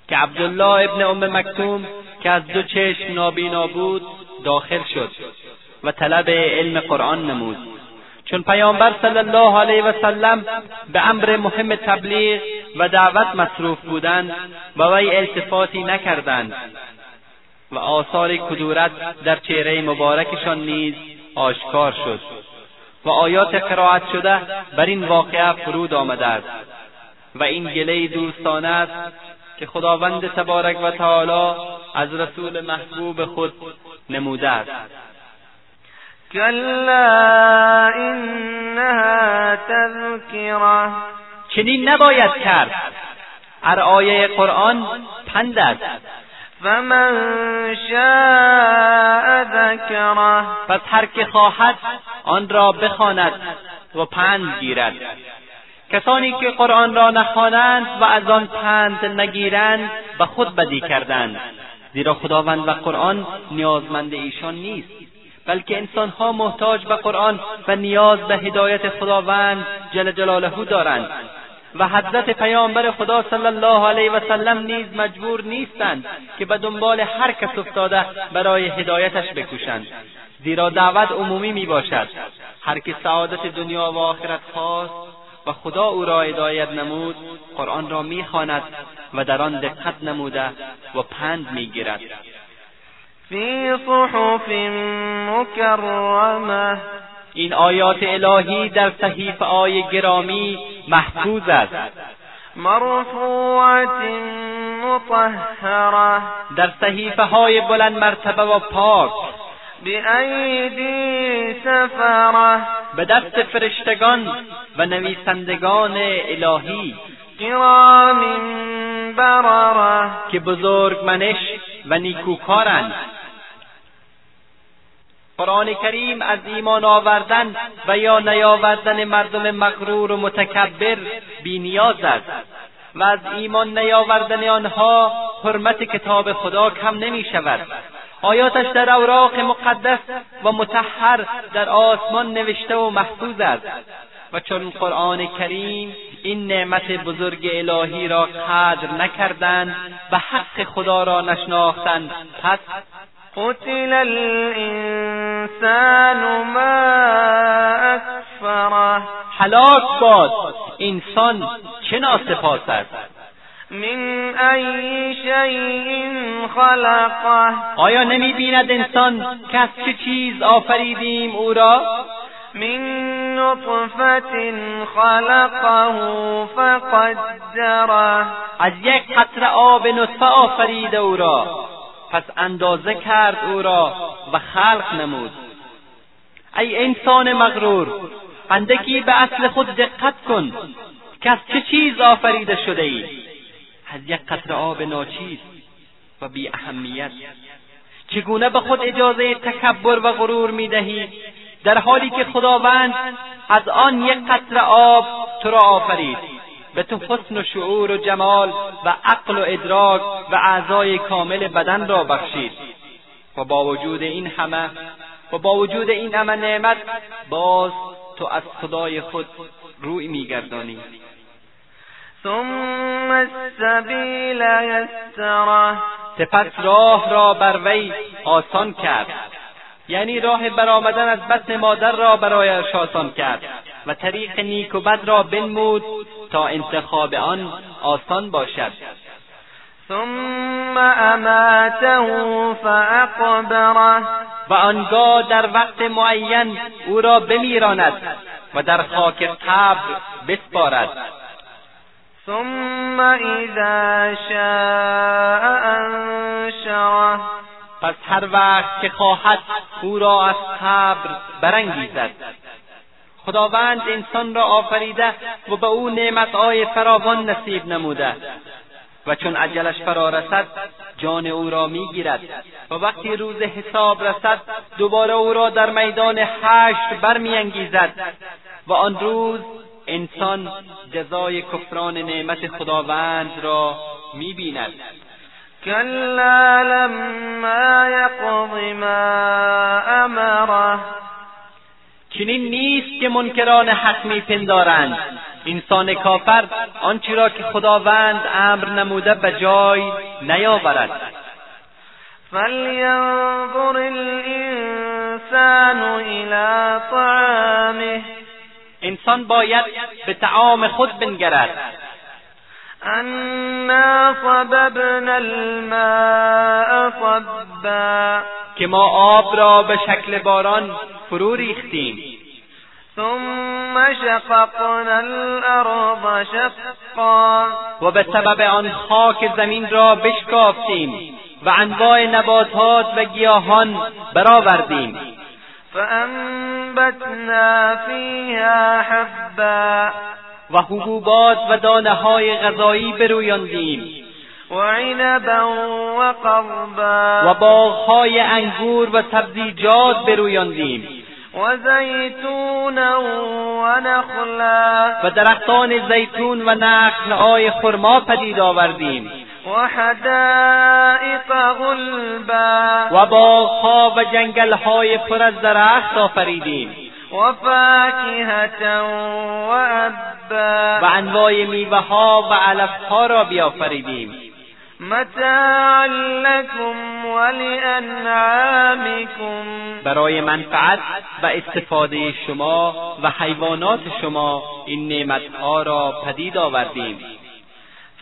که عبدالله ابن ام مکتوم که از دو چشم نابینا بود داخل شد و طلب علم قرآن نمود. چون پیامبر صلی الله علیه و سلم به امر مهم تبلیغ و دعوت مصروف بودند و وی التفاتی نکردند و آثار کدورت در چهره مبارکشان نیز آشکار شد و آیات قرائت شده بر این واقعه فرود آمده است و این گله دوستانه است که خداوند تبارک و تعالی از رسول محبوب خود نموده است. کلا انها تذکره چنین نباید کرد. هر آیه قرآن پند است. فمن شاء ذکره پس هر که خواهد آن را بخواند و پند گیرد. کسانی که قرآن را نخوانند و از آن پند نگیرند به خود بدی کردند. زیرا خداوند و قرآن نیازمند ایشان نیست بلکه انسانها محتاج به قرآن و نیاز به هدایت خداوند جل جلاله دارند. و حضرت پیامبر خدا صلی الله علیه و سلم نیز مجبور نیستند که به دنبال هر کس افتاده برای هدایتش بکوشند. زیرا دعوت عمومی می باشد. هر که سعادت دنیا و آخرت خواست و خدا او را هدایت نمود قرآن را می‌خواند و در آن دقت نموده و پند می‌گیرد فی صحف مکرمه. این آیات الهی در صحیفه آی گرامی محفوظ است. مرفوعت مطهره در صحیفه های بلند مرتبه و پاک. بأیدی سفره به دست فرشتگان و نویسندگان الهی. کرام برره که بزرگ منش و نیکوکارند. قرآن کریم از ایمان آوردن و یا نیاوردن مردم مغرور و متکبر بینیاز است. و از ایمان نیاوردن آنها حرمت کتاب خدا کم نمی شود. آیاتش در اوراق مقدس و متحر در آسمان نوشته و محفوظ است. و چون قرآن کریم این نعمت بزرگ الهی را قدر نکردند و حق خدا را نشناختند پس قتل الانسان ما اکفره هلاک باد. انسان چه ناسپاس است؟ من ای شیء خلقه. آیا نمی بیند انسان که از چه چیز آفریدیم او را؟ من نطفت خلقه فقدره. از یک قطره آب نطفه آفرید او را. پس اندازه کرد او را و خلق نمود. ای انسان مغرور اندکی به اصل خود دقت کن که از چه چیز آفریده شده ای؟ از یک قطره آب ناچیز و بی اهمیت. چگونه به خود اجازه تکبر و غرور می‌دهی در حالی که خداوند از آن یک قطره آب تو را آفرید. به تو حسن و شعور و جمال و عقل و ادراک و اعضای کامل بدن را بخشید. و با وجود این همه و با وجود این همه نعمت باز تو از خدای خود روی میگردانی. ثم السبیل یسره. سپس راه را بر وی آسان کرد. یعنی راه برآمدن از بطن مادر را برایش آسان کرد. و طریق نیک و بد را بنمود تا انتخاب آن آسان باشد. ثم اماته فاقبره و آنگاه در وقت معین او را بمیراند و در خاک قبر بسپارد. ثم اذا شاء انشره. پس هر وقت که خواهد او را از قبر برانگیزد. خداوند انسان را آفریده و به او نعمتهای فراوان نصیب نموده. و چون عجلش فرا رسد جان او را می‌گیرد. و وقتی روز حساب رسد دوباره او را در میدان حشر برمیانگیزد. و آن روز انسان جزای کفران نعمت خداوند را می‌بیند. کلا که منکران حق میپندارند. انسان کافر آنچه را که خداوند امر نموده به جای نیاورد. فلینظر الانسان الى طعامه. انسان باید به تعام خود بنگرد. انا صببنا الماء صبا. که ما آب را به شکل باران فرو ریختیم. ثم شققنا الارض شقا. و به سبب آن خاک زمین را بشکافتیم و انواع نباتات و گیاهان برآوردیم. فانبتنا فیها حبا. و حبوبات و دانه های غذایی برویاندیم. و عنبا و قربا. و باغهای انگور و سبزیجات برویاندیم. و زیتونا و نخلا و درختان زیتون و نخلهای خرما پدید آوردیم. و حدائق غلبا. و باغها و جنگلهای پر از درخت آفریدیم. و فاکهة و ابا و انواع میوهها و علفها را بیافریدیم. متاعا لكم ولانعامكم برای منفعت و استفاده شما و حیوانات شما این نعمتها را پدید آوردیم.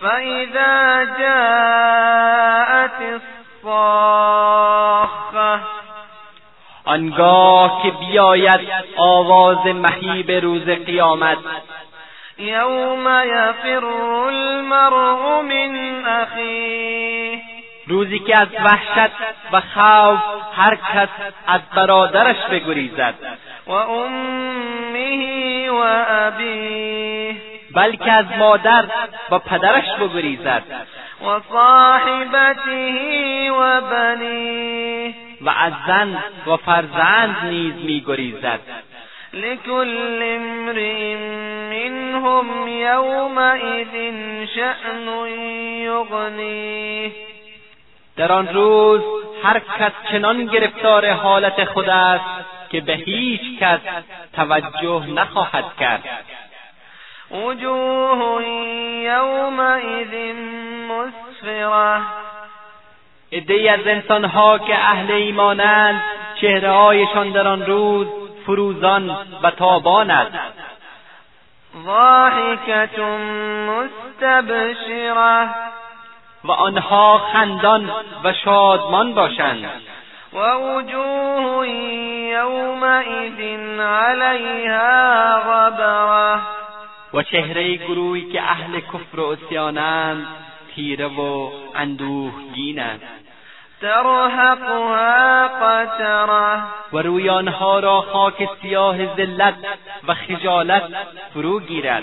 فاذا جاءت الصاخه آنگاه که بیاید آواز مهیب روز قیامت یوم یفر المرء روزی که از وحشت و خوف هر کس از برادرش بگریزد. و امه و ابیه. بلکه از مادر و پدرش بگریزد. و صاحبته و بنیه. و از زن و فرزند نیز میگریزد. لكل امرئ منهم يومئذ شأن یغنیه در آن روز هر کس چنان گرفتار حالت خود است که به هیچ کس توجه نخواهد کرد. وجوه یومئذ مسفره عدهای از انسانها که اهل ایمانند چهرههایشان در آن روز فروزان و تابان است ضاحکة مستبشره و آنها خندان و شادمان باشند. و وجوه یومئذ علیها غبره. و چهره گروهی که اهل کفر و عصیانند تیره و اندوهگینند ترهقها قتره و روی آنها را خاک سیاه ذلت و خجالت فرو گیرد.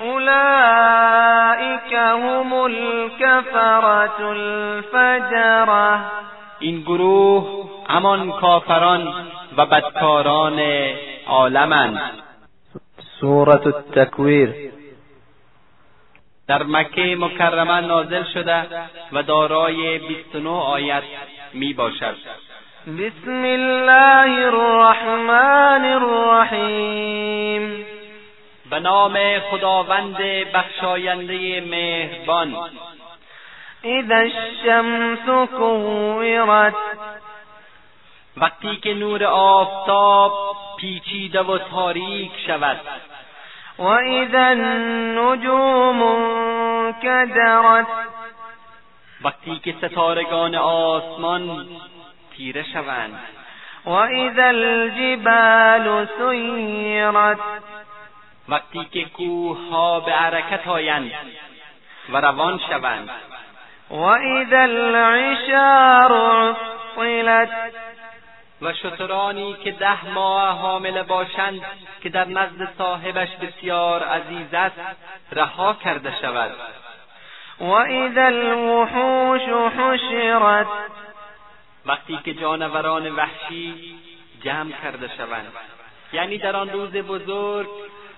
اولئك هم الكفرة الفجرة. این گروه همان کافران و بدکاران عالمند. سورة التکویر. در مکه مکرمه نازل شده و دارای 29 آیت می باشد. بسم الله الرحمن الرحیم. به نام خداوند بخشاینده مهربان. اذا الشمس کورت وقتی که نور آفتاب پیچیده و تاریک شود. و اذا النجوم کدرت وقتی که ستارگان آسمان تیره شوند. و اذا الجبال سیرت وقتی که کوه ها به حرکت آیند و روان شوند. و اذا العشار عطلت و شترانی که ده ماه حامله باشند که در نزد صاحبش بسیار عزیز است رها کرده شود. و اذا الوحوش حشرت. وقتی که جانوران وحشی جمع کرده شوند. یعنی در آن روز بزرگ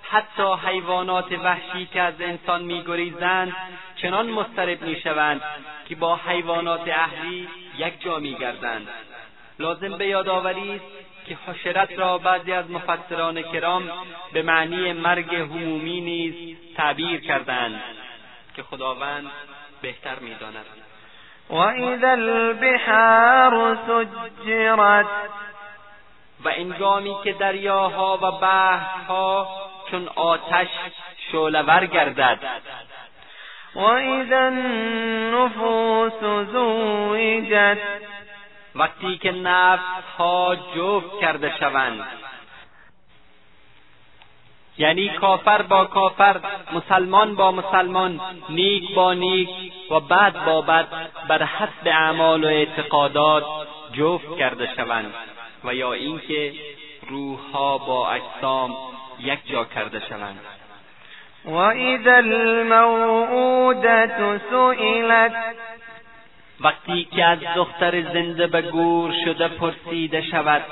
حتی حیوانات وحشی که از انسان میگریزند چنان مضطرب می‌شوند که با حیوانات اهلی یک جا میگردند. لازم به یادآوری است که حشرت را بعضی از مفسران کرام به معنی مرگ همومی نیز تعبیر کردند که خداوند بهتر می‌داند. و اذا البحار سجرت و انگامی که دریاها و بحرها چون آتش شعلهور گردد. و اذا النفوس زوجت وقتی که ها جفت کرده شوند. یعنی کافر با کافر مسلمان با مسلمان نیک با نیک و بد با بد بر حسب اعمال و اعتقادات جفت کرده شوند و یا اینکه روحها با اجسام یک جا کرده شوند. و اذا الموعودة سئلت وقتی که از دختر زنده به گور شده پرسیده شود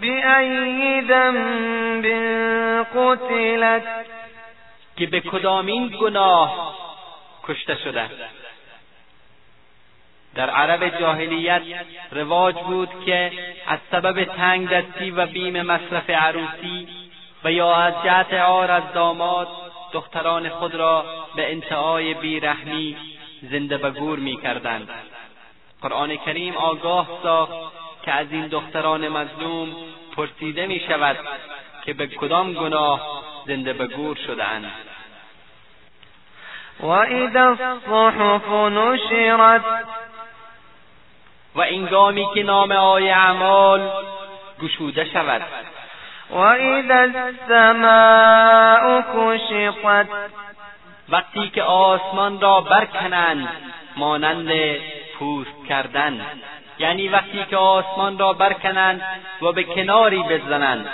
بأی ذنب قتلت؟ که به کدامین گناه کشته شده؟ در عرب جاهلیت رواج بود که از سبب تنگ دستی و بیم مصرف عروسی و یا از جهت عار از داماد دختران خود را به انتهای بیرحمی زنده به گور می‌کردند. قرآن کریم آگاه ساخت که از این دختران مظلوم پرسیده می شود که به کدام گناه زنده به گور شدهاند. و الصحف نشرت. و انگامی که نام آی اعمال گشوده شود. و السماء کشطت وقتی که آسمان را برکنند مانند پوست کردن. یعنی وقتی که آسمان را برکنند و به کناری بزنند.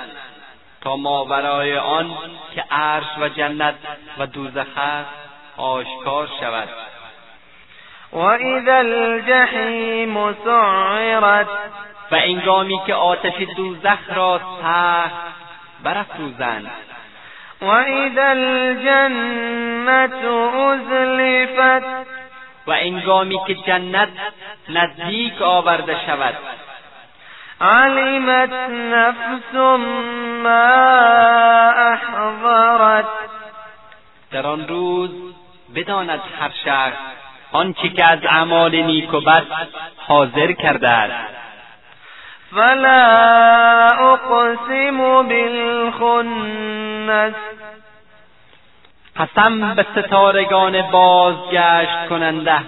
تا ماورای آن که عرش و جنت و دوزخ است آشکار شود. و اذا الجحیم سعرت و انگامی که آتش دوزخ را سخت برافروزند. و اذا الجنت ازلفت و انگامی که جنت نزدیک آورده شود. علمت نفس ما احضرت در آن روز بداند هر شخص آنچه که از اعمال نیک و بد حاضر کرده است. فلا اقسم بالخنس قسم به ستارگان بازگشت کننده.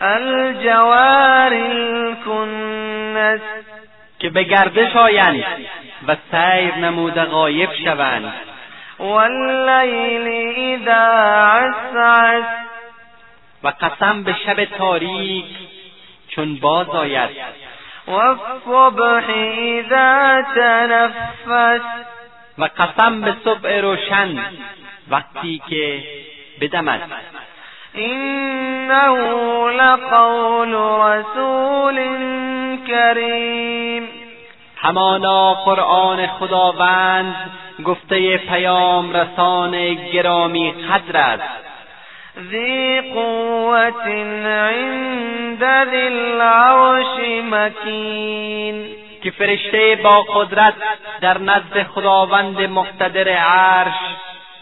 الجوار الکنس. که به گردش آیند و سیر نموده غایب شوند. واللیل اذا عسعس. و قسم به شب تاریک چون باز آید. والصبح اذا تنفس. و قسم به صبح روشن وقتی که بدمد. إنه لقول رسول کریم. همانا قرآن خداوند گفته پیام رسان گرامی قدر است. ذی قوت عند ذی العرش مکین. که فرشته با قدرت در نزد خداوند مقتدر عرش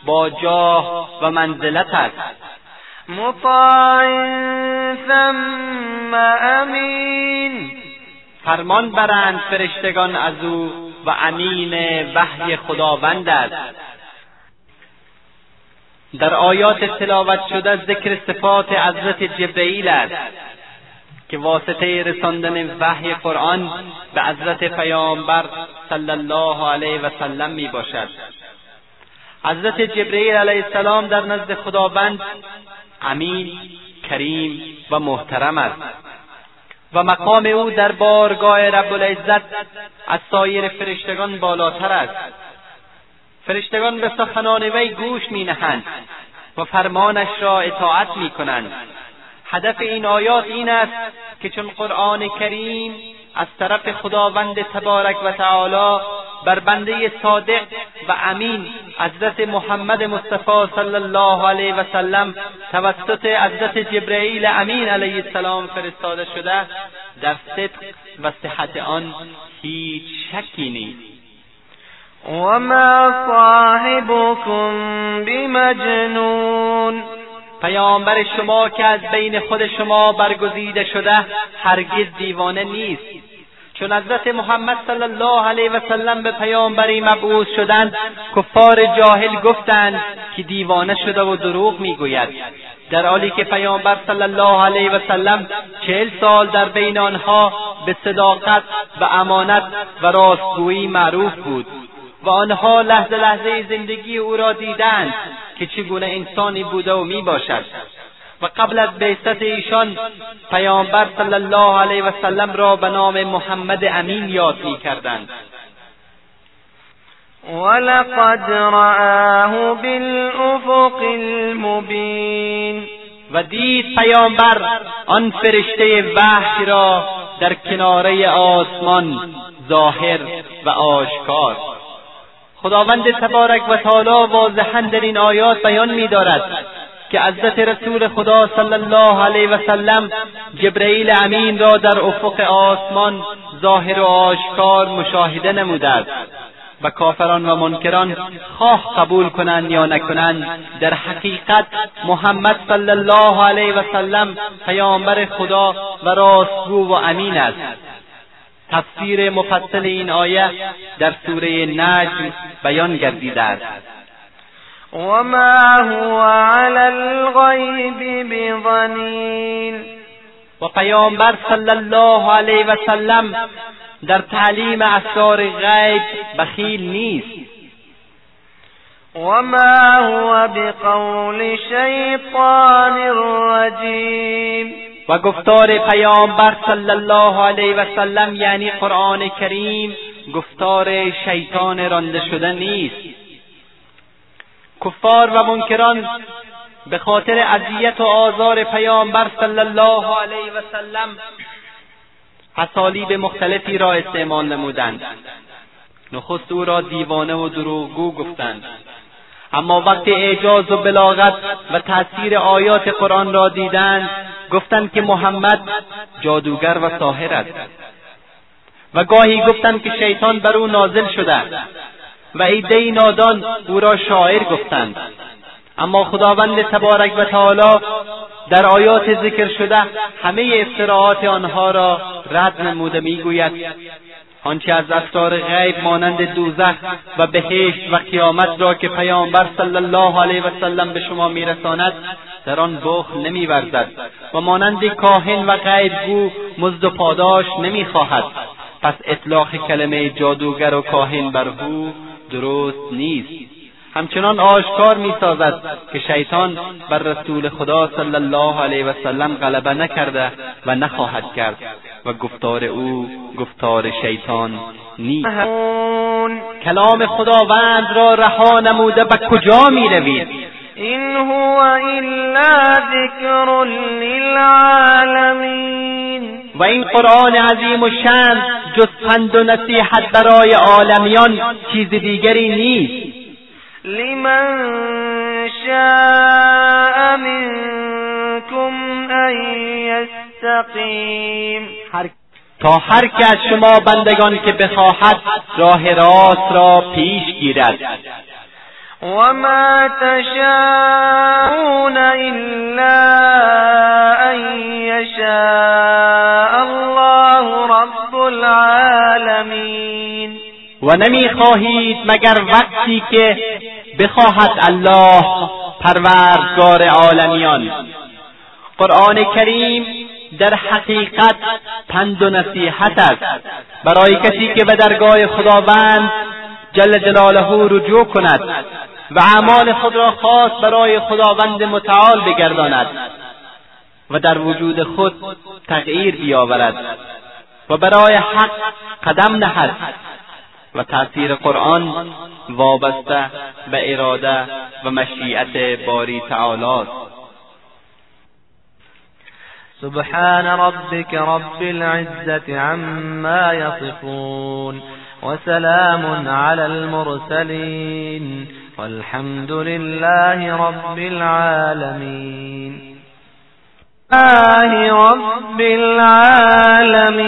با جاه و منزلت است. مطاع ثم امین. فرمان برند فرشتگان از او و امین وحی خداوند است. در آیات تلاوت شده ذکر صفات حضرت جبرئیل است. که واسطه رساندن وحی قرآن به حضرت پیامبر صلی الله علیه و سلم می باشد. حضرت جبرئیل علیه السلام در نزد خداوند امین کریم و محترم است. و مقام او در بارگاه رب العزت از سایر فرشتگان بالاتر است. فرشتگان به سخنان وی گوش می نهند و فرمانش را اطاعت می کنند. هدف این آیات این است که چون قرآن کریم از طرف خداوند تبارک و تعالی بر بنده صادق و امین حضرت محمد مصطفی صلی الله علیه و سلم توسط حضرت جبرئیل امین علیه السلام فرستاده شده در صدق و صحت آن هیچ شکی نیست. وما صاحبكم بمجنون پیامبر شما که از بین خود شما برگزیده شده هرگز دیوانه نیست. چون حضرت محمد صلی الله علیه و سلم به پیامبری مبعوث شدند کفار جاهل گفتند که دیوانه شده و دروغ می‌گوید. در حالی که پیامبر صلی الله علیه و سلم چهل سال در بین آنها به صداقت و امانت و راستگویی معروف بود. و آنها لحظه لحظه زندگی او را دیدند که چگونه انسانی بوده و می باشد و قبل از بعثت ایشان پیامبر صلی الله علیه و سلم را به نام محمد امین یاد می کردند ولقد رآه بالافق المبین. و دید پیامبر آن فرشته وحی را در کناره آسمان ظاهر و آشکار. خداوند تبارک و تعالی واضحا در این آیات بیان می‌دارد که حضرت رسول خدا صلی الله علیه و سلم جبرئیل امین را در افق آسمان ظاهر و آشکار مشاهده نموده است و کافران و منکران خواه قبول کنند یا نکنند در حقیقت محمد صلی الله علیه و سلم پیامبر خدا و راستگو و امین است. تفسیر مفصل این آیه در سوره نجم بیان گردیده است. وما هو علی الغیب بظنین و پیامبر صلی الله علیه و سلم در تعلیم اسرار غیب بخیل نیست. وما هو بقول شیطان رجیم و گفتار پیامبر صلی الله علیه و سلم یعنی قرآن کریم گفتار شیطان رانده شده نیست. کفار و منکران به خاطر اذیت و آزار پیامبر صلی الله علیه و سلم اسالیب مختلفی را استعمال نمودند. نخست او را دیوانه و دروغگو گفتند. اما وقتی اعجاز و بلاغت و تاثیر آیات قرآن را دیدند گفتند که محمد جادوگر و ساحر است. و گاهی گفتند که شیطان بر او نازل شده و ایده نادان او را شاعر گفتند. اما خداوند تبارک و تعالی در آیات ذکر شده همه افتراعات آنها را رد نموده می‌گوید. آنچه از اسرار غیب مانند دوزخ و بهشت و قیامت را که پیامبر صلی الله علیه و سلم به شما میرساند در آن بخل نمیورزد و مانند کاهن و غیبگو مزد و پاداش نمی‌خواهد. پس اطلاق کلمه جادوگر و کاهن بر او درست نیست. همچنان آشکار می‌سازد که شیطان بر رسول خدا صلی الله علیه و سلم غلبه نکرده و نخواهد کرد و گفتار او گفتار شیطان نیست. کلام خداوند را رها نموده به کجا می روید این هو الا ذکر للعالمین. و این قرآن عظیم و شن جز پند و نصیحت برای عالمیان چیز دیگری نیست. لمن شاء منكم أن یستقیم تا هر که از شما بندگان که بخواهد راه راست را پیش گیرد. وما تشاءون إلا أن یشاء الله رب العالمین و نمی‌خواهید مگر وقتی که بخواهد الله پروردگار عالمیان. قرآن کریم در حقیقت پند و نصیحت است. برای کسی که به درگاه خداوند جل جلاله رجوع کند و اعمال خود را خاص برای خداوند متعال بگرداند و در وجود خود تغییر بیاورد و برای حق قدم نهد. و تأثیر قرآن وابسته به اراده و مشیعت باری تعالی است سبحان ربك رب العزة عما يصفون وسلام على المرسلين والحمد لله رب العالمين. الله رب العالمين.